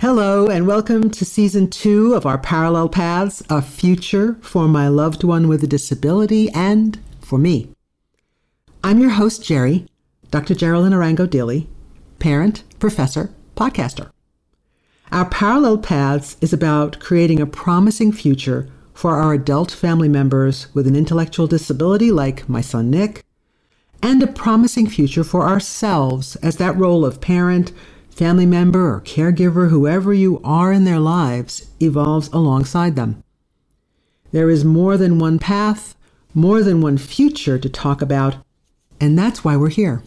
Hello, and welcome to season two of our Parallel Paths A Future for My Loved One with a Disability and for Me. I'm your host, Gerry, Dr. Geralyn Arango Deely, parent, professor, podcaster. Our Parallel Paths is about creating a promising future for our adult family members with an intellectual disability, like my son Nick, and a promising future for ourselves as that role of parent, family member or caregiver, whoever you are in their lives, evolves alongside them. There is more than one path, more than one future to talk about, and that's why we're here.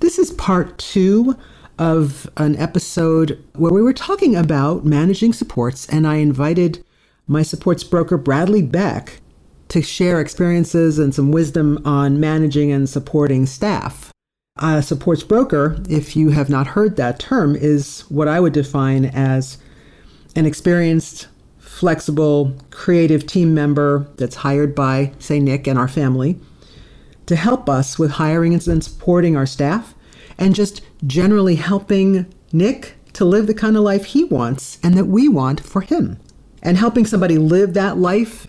This is part two of an episode where we were talking about managing supports, and I invited my supports broker, Bradley Beck, to share experiences and some wisdom on managing and supporting staff. A supports broker, if you have not heard that term, is what I would define as an experienced, flexible, creative team member that's hired by, say, Nick and our family to help us with hiring and supporting our staff and just generally helping Nick to live the kind of life he wants and that we want for him. And helping somebody live that life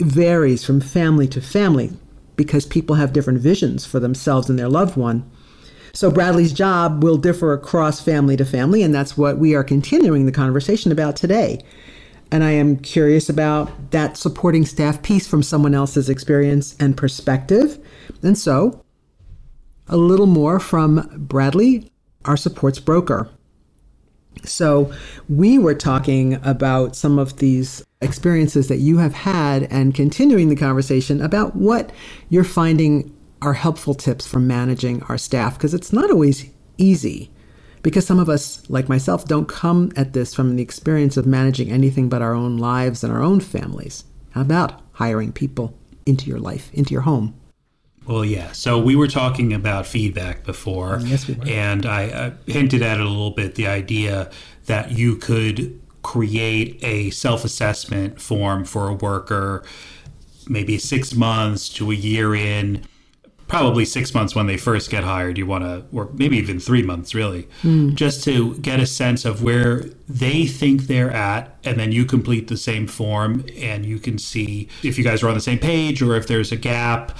varies from family to family because people have different visions for themselves and their loved one. So Bradley's job will differ across family to family, and that's what we are continuing the conversation about today. And I am curious about that supporting staff piece from someone else's experience and perspective. And so, a little more from Bradley, our supports broker. So, we were talking about some of these experiences that you have had and continuing the conversation about what you're finding are helpful tips for managing our staff because it's not always easy. Because some of us, like myself, don't come at this from the experience of managing anything but our own lives and our own families. How about hiring people into your life, into your home? Well, yeah. So we were talking about feedback before. Yes, we were. And I uh, hinted at it a little bit the idea that you could create a self assessment form for a worker, maybe six months to a year in, probably six months when they first get hired. You want to, or maybe even three months, really, mm. just to get a sense of where they think they're at. And then you complete the same form and you can see if you guys are on the same page or if there's a gap.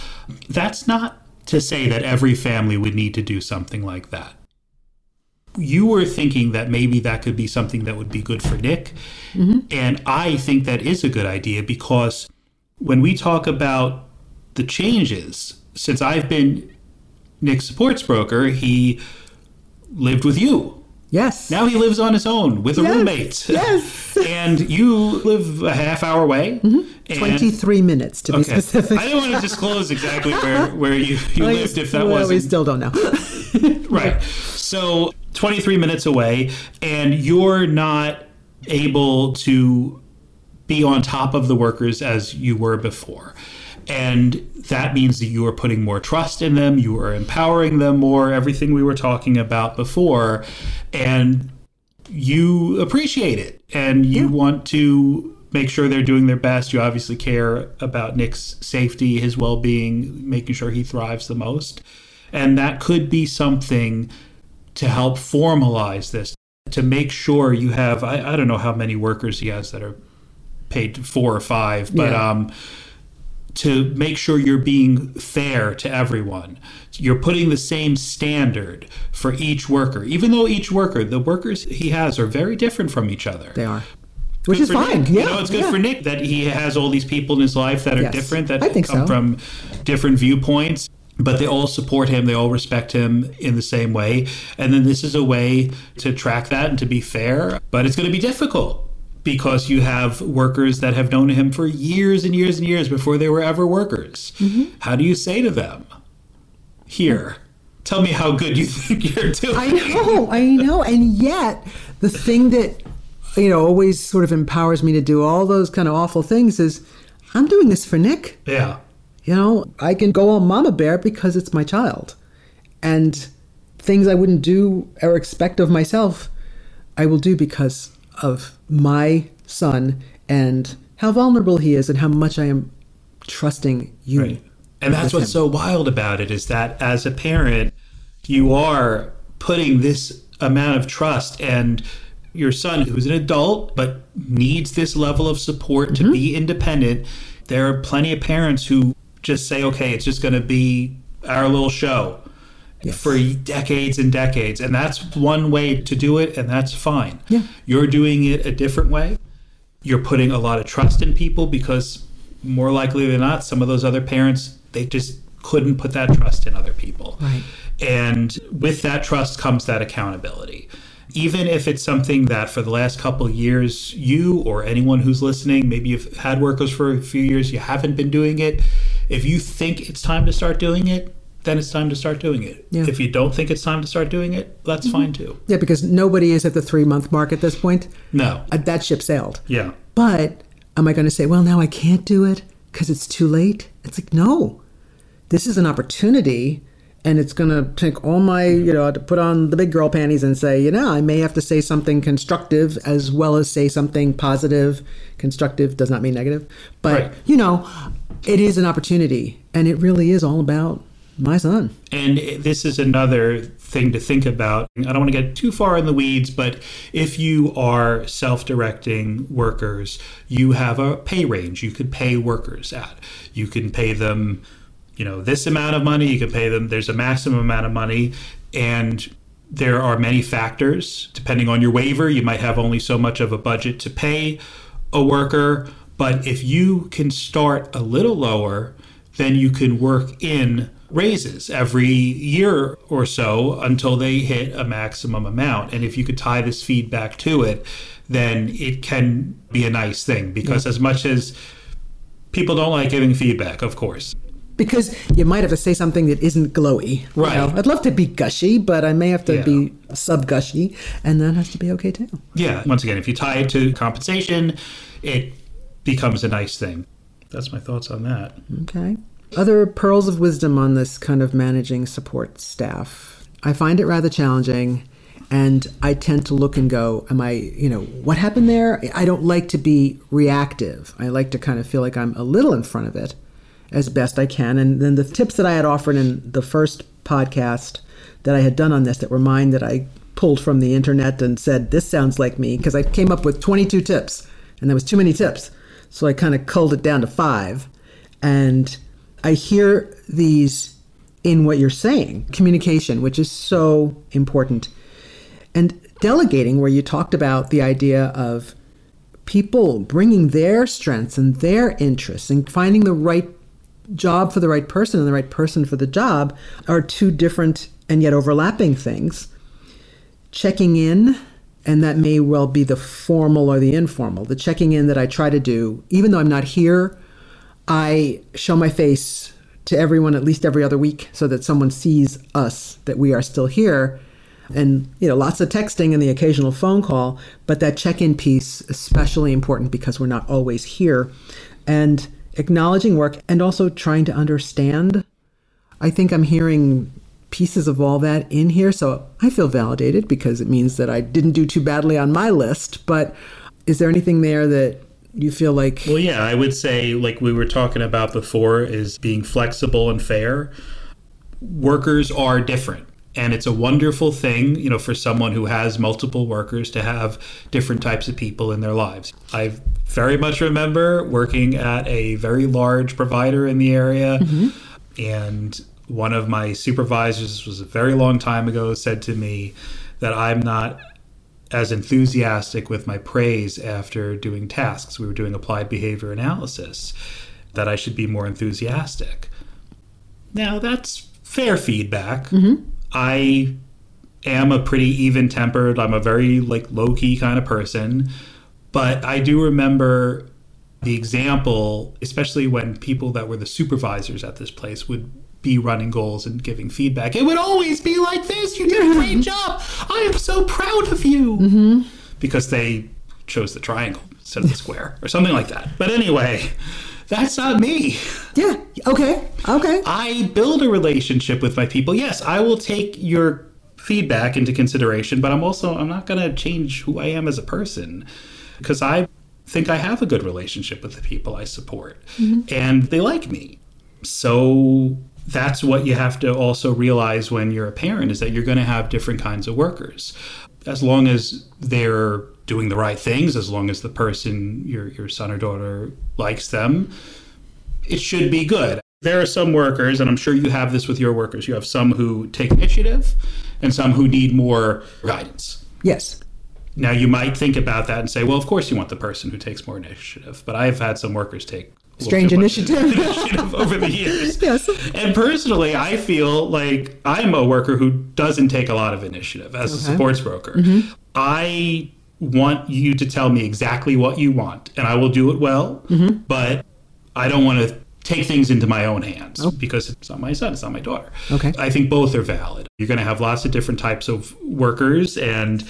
That's not to say that every family would need to do something like that. You were thinking that maybe that could be something that would be good for Nick. Mm-hmm. And I think that is a good idea because when we talk about the changes since I've been Nick's supports broker, he lived with you. Yes. Now he lives on his own with a yes. roommate. Yes. and you live a half hour away. Mm-hmm. 23 minutes to okay. be specific. I didn't want to disclose exactly where, where you, you well, lived if that well, wasn't. We still don't know. right. So 23 minutes away, and you're not able to be on top of the workers as you were before. And that means that you are putting more trust in them, you are empowering them more, everything we were talking about before. And you appreciate it and you yeah. want to make sure they're doing their best. You obviously care about Nick's safety, his well being, making sure he thrives the most. And that could be something to help formalize this, to make sure you have, I, I don't know how many workers he has that are paid four or five, but yeah. um, to make sure you're being fair to everyone. You're putting the same standard for each worker, even though each worker, the workers he has, are very different from each other. They are. Which is fine. Nick. Yeah, you know, it's good yeah. for Nick that he has all these people in his life that are yes, different, that come so. from different viewpoints but they all support him they all respect him in the same way and then this is a way to track that and to be fair but it's going to be difficult because you have workers that have known him for years and years and years before they were ever workers. Mm-hmm. How do you say to them, here, tell me how good you think you're doing? I know, I know. And yet, the thing that, you know, always sort of empowers me to do all those kind of awful things is I'm doing this for Nick. Yeah. you know, I can go on mama bear because it's my child. And things I wouldn't do or expect of myself, I will do because of my son and how vulnerable he is and how much I am trusting you. Right. And that's what's so wild about it is that as a parent, you are putting this amount of trust and your son who's an adult but needs this level of support mm-hmm. to be independent there are plenty of parents who just say okay it's just going to be our little show yes. for decades and decades and that's one way to do it and that's fine yeah. you're doing it a different way you're putting a lot of trust in people because more likely than not some of those other parents they just couldn't put that trust in other people right and with that trust comes that accountability. Even if it's something that for the last couple years, you or anyone who's listening, maybe you've had workers for a few years, you haven't been doing it. If you think it's time to start doing it, then it's time to start doing it. Yeah. If you don't think it's time to start doing it, that's mm-hmm. fine too. Yeah, because nobody is at the three month mark at this point. No. Uh, that ship sailed. Yeah. But am I going to say, well, now I can't do it because it's too late? It's like, no. This is an opportunity and it's going to take all my, you know, to put on the big girl panties and say, you know, I may have to say something constructive as well as say something positive. Constructive does not mean negative, but right. you know, it is an opportunity, and it really is all about my son. And this is another thing to think about. I don't want to get too far in the weeds, but if you are self directing workers, you have a pay range you could pay workers at. You can pay them you know this amount of money you can pay them there's a maximum amount of money and there are many factors depending on your waiver you might have only so much of a budget to pay a worker but if you can start a little lower then you can work in raises every year or so until they hit a maximum amount and if you could tie this feedback to it then it can be a nice thing because yeah. as much as people don't like giving feedback of course because you might have to say something that isn't glowy. Right. You know? I'd love to be gushy, but I may have to yeah. be sub gushy, and that has to be okay too. Yeah. Once again, if you tie it to compensation, it becomes a nice thing. That's my thoughts on that. Okay. Other pearls of wisdom on this kind of managing support staff. I find it rather challenging and I tend to look and go, Am I, you know, what happened there? I don't like to be reactive. I like to kind of feel like I'm a little in front of it as best I can. And then the tips that I had offered in the first podcast that I had done on this that were mine that I pulled from the internet and said, This sounds like me, because I came up with 22 tips and there was too many tips. So I kind of culled it down to five. And I hear these in what you're saying communication, which is so important. And delegating, where you talked about the idea of people bringing their strengths and their interests and finding the right job for the right person and the right person for the job are two different and yet overlapping things. Checking in, and that may well be the formal or the informal. The checking in that I try to do, even though I'm not here, I show my face to everyone at least every other week so that someone sees us, that we are still here. And, you know, lots of texting and the occasional phone call, but that check in piece, especially important because we're not always here. And acknowledging work and also trying to understand. I think I'm hearing pieces of all that in here. So I feel validated because it means that I didn't do too badly on my list. But is there anything there that you feel like. Well, yeah, I would say, like we were talking about before, is being flexible and fair. Workers are different and it's a wonderful thing you know for someone who has multiple workers to have different types of people in their lives i very much remember working at a very large provider in the area mm-hmm. and one of my supervisors was a very long time ago said to me that i'm not as enthusiastic with my praise after doing tasks we were doing applied behavior analysis that i should be more enthusiastic now that's fair feedback mm-hmm I am a pretty even tempered, I'm a very like low key kind of person. But I do remember the example, especially when people that were the supervisors at this place would be running goals and giving feedback. It would always be like this. You did a great job. I am so proud of you. Mm-hmm. Because they chose the triangle instead of the square or something like that. But anyway, That's not me. Yeah. Okay. Okay. I build a relationship with my people. Yes, I will take your feedback into consideration, but I'm also I'm not going to change who I am as a person because I think I have a good relationship with the people I support and they like me. So that's what you have to also realize when you're a parent is that you're going to have different kinds of workers. As long as they're doing the right things, as long as the person your your son or daughter likes them, it should be good. There are some workers, and I'm sure you have this with your workers. You have some who take initiative and some who need more guidance. Yes. Now, you might think about that and say, well, of course you want the person who takes more initiative. But I've had some workers take Strange initiative. initiative over the years. Yes. And personally, I feel like I'm a worker who doesn't take a lot of initiative as a Okay. supports broker. Mm-hmm. I want you to tell me exactly what you want, and I will do it well, mm-hmm. but I don't want to take things into my own hands because it's not my son, it's not my daughter. Okay. I think both are valid. You're going to have lots of different types of workers, and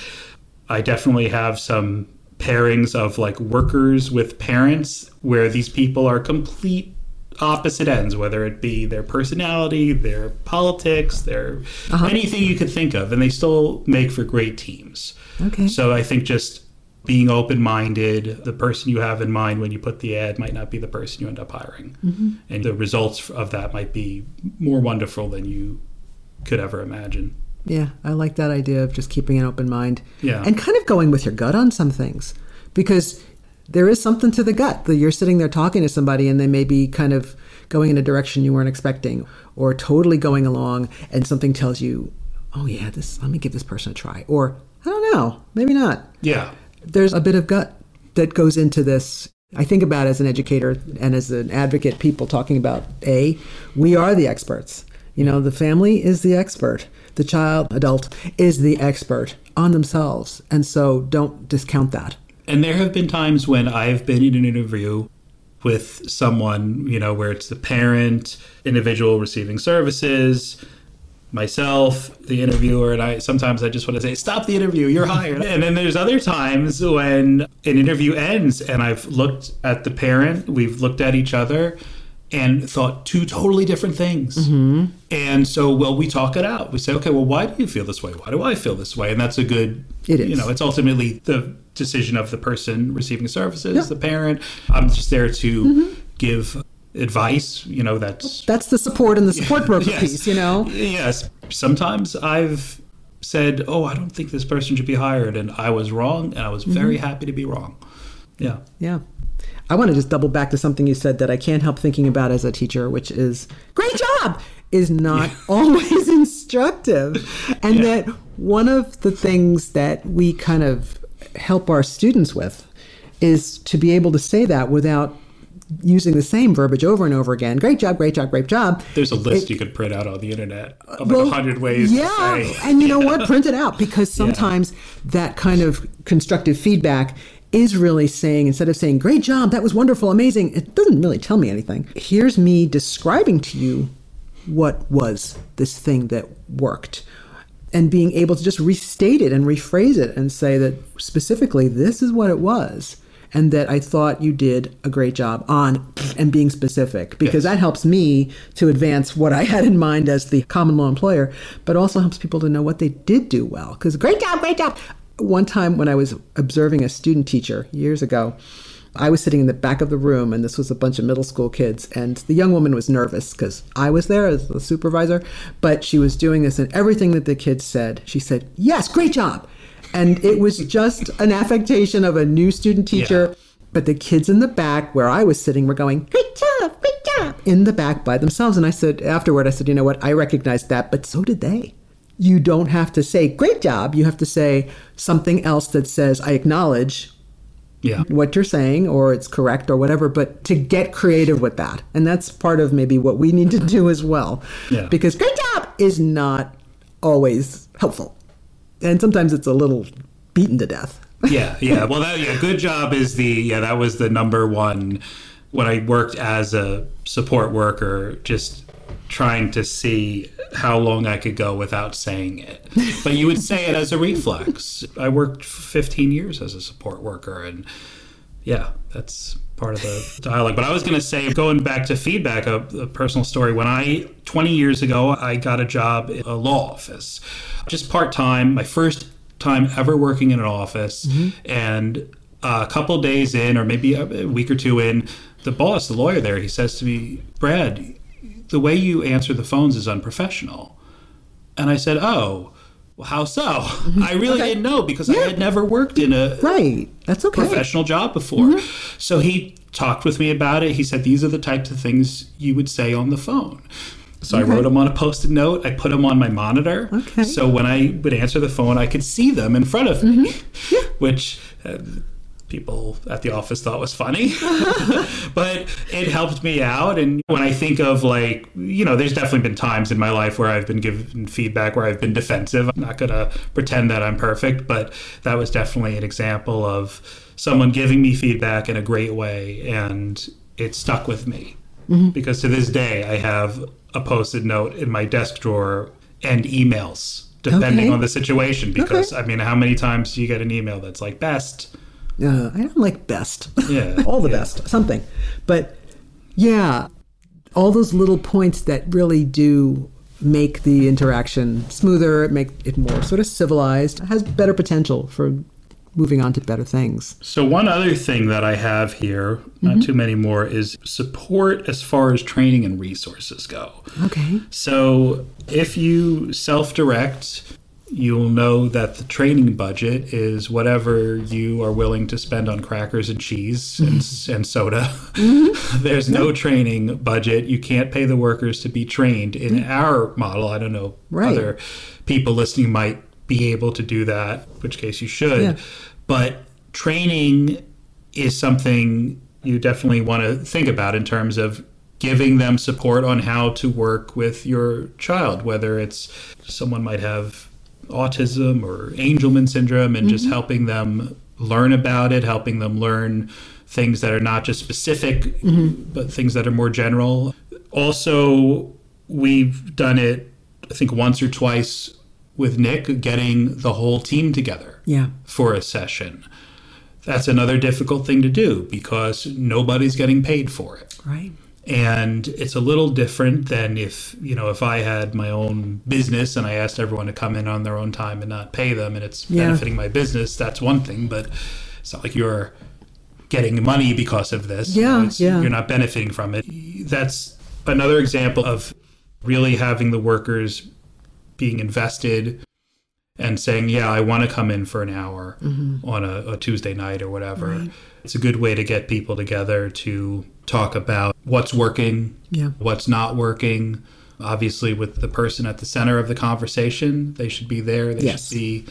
I definitely have some pairings of like workers with parents where these people are complete opposite ends, whether it be their personality, their politics, their uh-huh. anything you could think of, and they still make for great teams. Okay. So I think just being open minded, the person you have in mind when you put the ad might not be the person you end up hiring. Mm-hmm. And the results of that might be more wonderful than you could ever imagine. Yeah, I like that idea of just keeping an open mind. Yeah. And kind of going with your gut on some things. Because there is something to the gut that you're sitting there talking to somebody and they may be kind of going in a direction you weren't expecting or totally going along and something tells you, oh yeah, this let me give this person a try. Or I don't know, maybe not. Yeah. There's a bit of gut that goes into this. I think about as an educator and as an advocate, people talking about A, we are the experts. You know, the family is the expert. The child, adult, is the expert on themselves. And so don't discount that. And there have been times when I've been in an interview with someone, you know, where it's the parent, individual receiving services, myself, the interviewer, and I sometimes I just want to say, stop the interview, you're hired. and then there's other times when an interview ends and I've looked at the parent, we've looked at each other and thought two totally different things. Mm-hmm. And so, well, we talk it out. We say, okay, well, why do you feel this way? Why do I feel this way? And that's a good, It is. you know, it's ultimately the decision of the person receiving services, the parent. I'm just there to mm-hmm. give advice, you know, that's That's the support and the support broker Yes. piece, you know? Yes. Sometimes I've said, "Oh, I don't think this person should be hired," and I was wrong, and I was mm-hmm. very happy to be wrong. Yeah. Yeah. I want to just double back to something you said that I can't help thinking about as a teacher, which is great job is not always instructive. And Yeah. that one of the things that we kind of help our students with is to be able to say that without using the same verbiage over and over again. Great job, great job, great job. There's a list you could print out on the internet of like Well, a hundred ways yeah, to say. and you know what? Print it out because sometimes that kind of constructive feedback is really saying instead of saying "great job, that was wonderful, amazing," it doesn't really tell me anything. Here's me describing to you what was this thing that worked. And being able to just restate it and rephrase it and say that specifically, this is what it was. And that I thought you did a great job on and being specific because Yes. that helps me to advance what I had in mind as the common law employer, but also helps people to know what they did do well. Because great job, great job. One time when I was observing a student teacher years ago, I was sitting in the back of the room, and this was a bunch of middle school kids. And the young woman was nervous because I was there as the supervisor, but she was doing this, and everything that the kids said, she said, Yes, great job. And it was just an affectation of a new student teacher. Yeah. But the kids in the back where I was sitting were going, Great job, great job, in the back by themselves. And I said, afterward, I said, You know what? I recognized that, but so did they. You don't have to say, Great job. You have to say something else that says, I acknowledge Yeah. what you're saying or it's correct or whatever, but to get creative with that. And that's part of maybe what we need to do as well. Yeah. Because great job is not always helpful. And sometimes it's a little beaten to death. yeah, yeah. Well, that yeah, good job is the yeah that was the number one when I worked as a support worker, just trying to see how long I could go without saying it. But you would say it as a reflex. I worked 15 years as a support worker, and yeah, that's part of the dialogue. But I was going to say, going back to feedback, a, a, personal story. When I, 20 years ago, I got a job in a law office, just part time, my first time ever working in an office. Mm-hmm. And a couple days in, or maybe a week or two in, the boss, the lawyer there, he says to me, Brad, the way you answer the phones is unprofessional. And I said, Oh, well, how so? I really okay. didn't know because yeah. I had never worked in a right. That's okay. professional job before. Mm-hmm. So he talked with me about it. He said these are the types of things you would say on the phone. So okay. I wrote them on a post-it note. I put them on my monitor. Okay. So when I would answer the phone, I could see them in front of me, mm-hmm. yeah. which uh, people at the office thought was funny, but it helped me out. And when I think of like, you know, there's definitely been times in my life where I've been given feedback where I've been defensive. I'm not going to pretend that I'm perfect, but that was definitely an example of someone giving me feedback in a great way. And it stuck with me mm-hmm. because to this day, I have a post-it note in my desk drawer and emails depending okay. on the situation because okay. i mean how many times do you get an email that's like best uh, I don't like best. Yeah. all the yeah. best, something. But yeah, all those little points that really do make the interaction smoother, make it more sort of civilized, has better potential for moving on to better things. So, one other thing that I have here, not mm-hmm. too many more, is support as far as training and resources go. Okay. So, if you self direct, you'll know that the training budget is whatever you are willing to spend on crackers and cheese and, mm-hmm. and soda. Mm-hmm. There's no training budget. You can't pay the workers to be trained. In mm-hmm. our model, I don't know, right. other people listening might be able to do that, which case you should. Yeah. But training is something you definitely want to think about in terms of giving them support on how to work with your child, whether it's someone might have autism or Angelman syndrome and mm-hmm. just helping them learn about it, helping them learn things that are not just specific, mm-hmm. but things that are more general. Also, we've done it, I think, once or twice with Nick, getting the whole team together yeah. for a session. That's another difficult thing to do because nobody's getting paid for it. Right and it's a little different than if you know if i had my own business and i asked everyone to come in on their own time and not pay them and it's yeah. benefiting my business that's one thing but it's not like you're getting money because of this yeah, you know, yeah. you're not benefiting from it that's another example of really having the workers being invested and saying yeah i want to come in for an hour mm-hmm. on a, a, tuesday night or whatever right. it's a good way to get people together to talk about what's working, yeah. what's not working. Obviously, with the person at the center of the conversation, they should be there. They yes. should be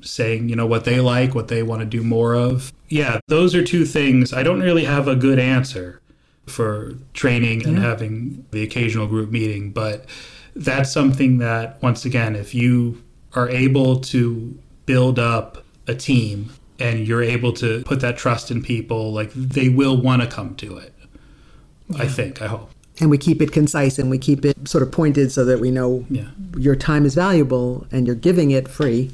saying, you know, what they like, what they want to do more of. Yeah, those are two things. I don't really have a good answer for training yeah. and having the occasional group meeting, but that's something that, once again, if you are able to build up a team and you're able to put that trust in people, like they will want to come to it. Yeah. I think, I hope. And we keep it concise and we keep it sort of pointed so that we know yeah. your time is valuable and you're giving it free.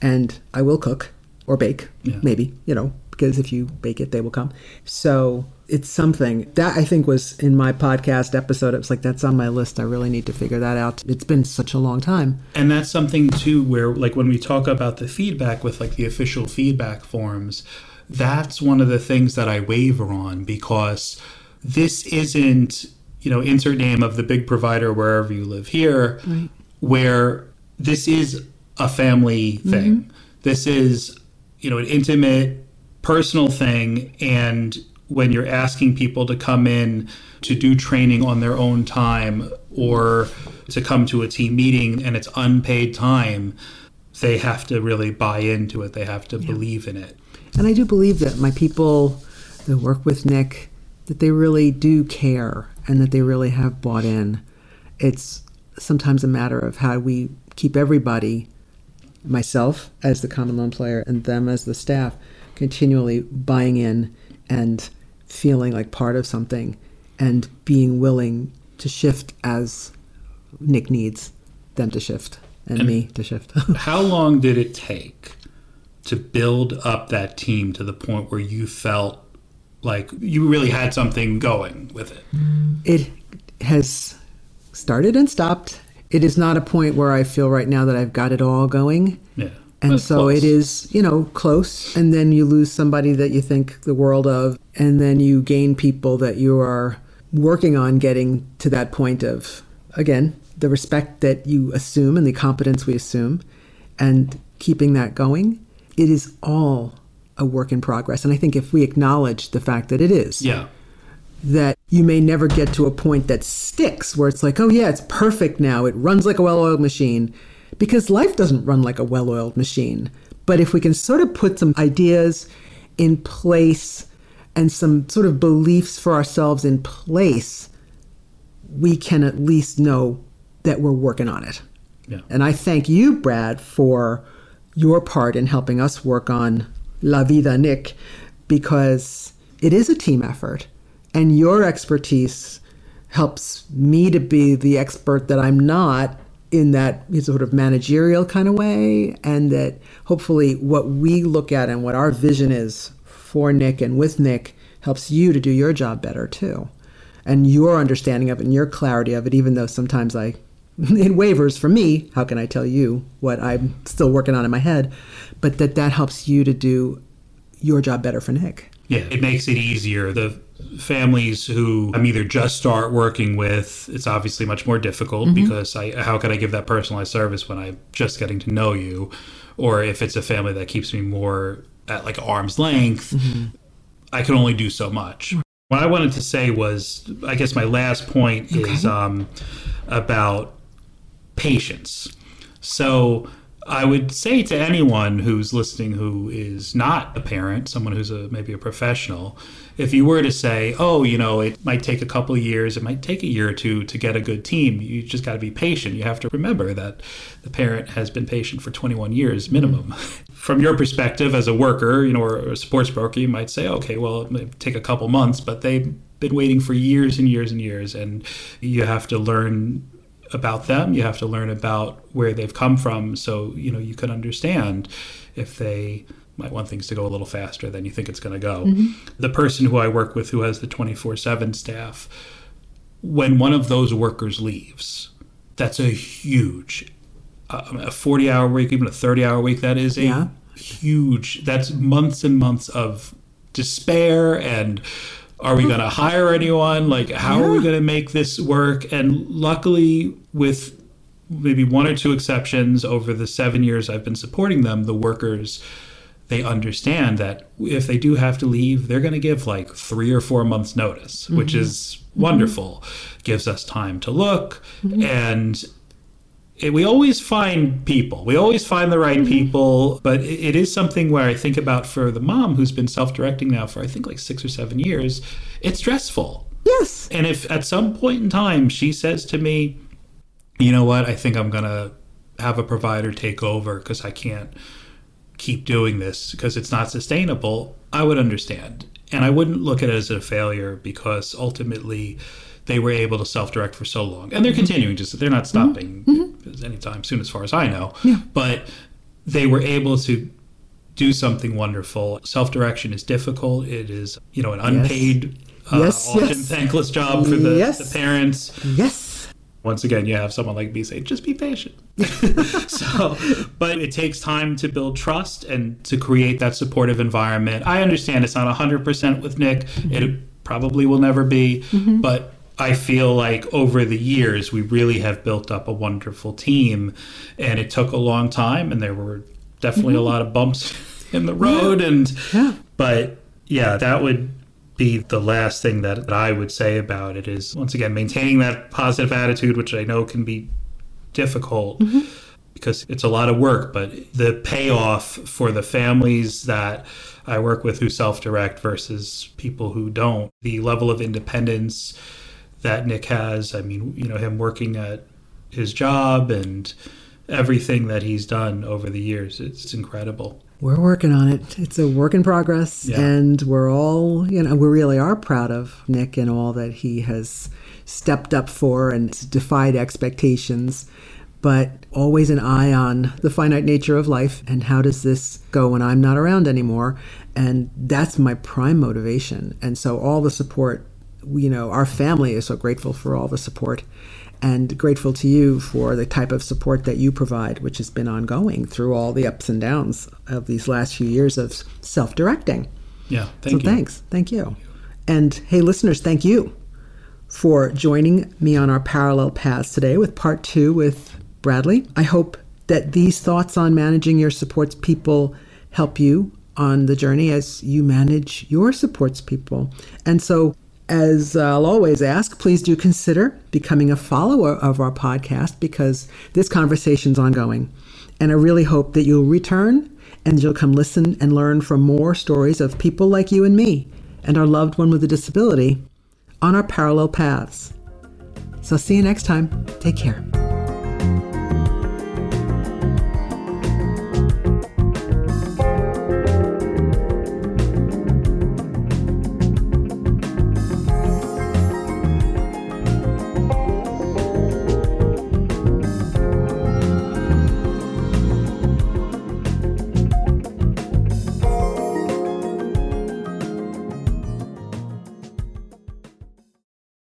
And I will cook or bake, yeah. maybe, you know, because if you bake it, they will come. So it's something that I think was in my podcast episode. It was like, that's on my list. I really need to figure that out. It's been such a long time. And that's something too, where like when we talk about the feedback with like the official feedback forms, that's one of the things that I waver on because this isn't, you know, insert name of the big provider wherever you live here, right. where this is a family thing. Mm-hmm. This is, you know, an intimate, personal thing. And when you're asking people to come in to do training on their own time or to come to a team meeting and it's unpaid time, they have to really buy into it. They have to yeah. believe in it. And I do believe that my people that work with Nick that they really do care and that they really have bought in. It's sometimes a matter of how we keep everybody, myself as the common law employer and them as the staff, continually buying in and feeling like part of something and being willing to shift as Nick needs them to shift and, and me to shift. how long did it take to build up that team to the point where you felt like you really had something going with it. It has started and stopped. It is not a point where I feel right now that I've got it all going. Yeah. And so close. it is, you know, close. And then you lose somebody that you think the world of. And then you gain people that you are working on getting to that point of, again, the respect that you assume and the competence we assume and keeping that going. It is all a work in progress. And I think if we acknowledge the fact that it is, Yeah. that you may never get to a point that sticks where it's like, oh, yeah, it's perfect now. It runs like a well oiled machine. Because life doesn't run like a well oiled machine. But if we can sort of put some ideas in place and some sort of beliefs for ourselves in place, we can at least know that we're working on it. Yeah. And I thank you, Brad, for your part in helping us work on La Vida Nick because it is a team effort. And your expertise helps me to be the expert that I'm not in that sort of managerial kind of way. And that hopefully what we look at and what our vision is for Nick and with Nick helps you to do your job better too. And your understanding of it and your clarity of it, even though sometimes I it wavers for me. How can I tell you what I'm still working on in my head? But that that helps you to do your job better for Nick. Yeah, it makes it easier. The families who I'm either just start working with, it's obviously much more difficult because I how could I give that personalized service when I'm just getting to know you? Or if it's a family that keeps me more at like arm's length, I can only do so much. What I wanted to say was, I guess my last point is um, about patience. So I would say to anyone who's listening who is not a parent, someone who's a maybe a professional, if you were to say, "Oh, you know, it might take a couple of years, it might take a year or two to get a good team," you just got to be patient. You have to remember that the parent has been patient for 21 years minimum. Mm-hmm. From your perspective as a worker, you know, or a supports broker, you might say, "Okay, well, it might take a couple months," but they've been waiting for years and years and years, and you have to learn about them. You have to learn about where they've come from, so you know you can understand if they might want things to go a little faster than you think it's going to go. The person who I work with, who has the twenty four seven staff, when one of those workers leaves, that's a huge, uh, a forty hour week, even a thirty hour week. That is a Yeah. huge. That's months and months of despair and are we going to hire anyone? Like how are we going to make this work? And luckily with maybe one or two exceptions over the 7 years I've been supporting them the workers they understand that if they do have to leave they're going to give like 3 or 4 months notice which mm-hmm. is wonderful. Gives us time to look mm-hmm. and it, we always find people. We always find the right mm-hmm. people, but it, is something where I think about for the mom who's been self-directing now for I think like six or seven years. It's stressful, Yes. and if at some point in time she says to me, "You know what? I think I'm gonna have a provider take over because I can't keep doing this because it's not sustainable," I would understand, and I wouldn't look at it as a failure because ultimately they were able to self-direct for so long. And they're mm-hmm. continuing to they're not mm-hmm. stopping mm-hmm. anytime soon as far as i know. But they were able to do something wonderful. Self-direction is difficult. It is you know an unpaid uh, Yes, often yes. thankless job for the, Yes. the parents. Yes. once again you have someone like me say just be patient. So but it takes time to build trust and to create that supportive environment. I understand it's not 100% with nick. It probably will never be but i feel like over the years we really have built up a wonderful team and it took a long time and there were definitely a mm-hmm. lot of bumps in the road and Yeah. but yeah that would be the last thing that, that I would say about it is once again maintaining that positive attitude, which I know can be difficult mm-hmm. because it's a lot of work, but the payoff for the families that I work with who self direct versus people who don't, the level of independence that Nick has, I mean, you know, him working at his job and everything that he's done over the years, it's incredible. We're working on it. It's a work in progress, Yeah. and we're all, you know, we really are proud of Nick and all that he has stepped up for and defied expectations. but always an eye on the finite nature of life and how does this go when I'm not around anymore. And that's my prime motivation. And so all the support, you know, our family is so grateful for all the support and grateful to you for the type of support that you provide, which has been ongoing through all the ups and downs of these last few years of self directing. Yeah, thank so you. thanks. Thank you. And hey, listeners, thank you for joining me on our parallel paths today with part two with Bradley. I hope that these thoughts on managing your supports people help you on the journey as you manage your supports people. And so, as uh, I'll always ask, please do consider becoming a follower of our podcast because this conversation's ongoing. And I really hope that you'll return and you'll come listen and learn from more stories of people like you and me and our loved one with a disability on our parallel paths. So, see you next time. Take care.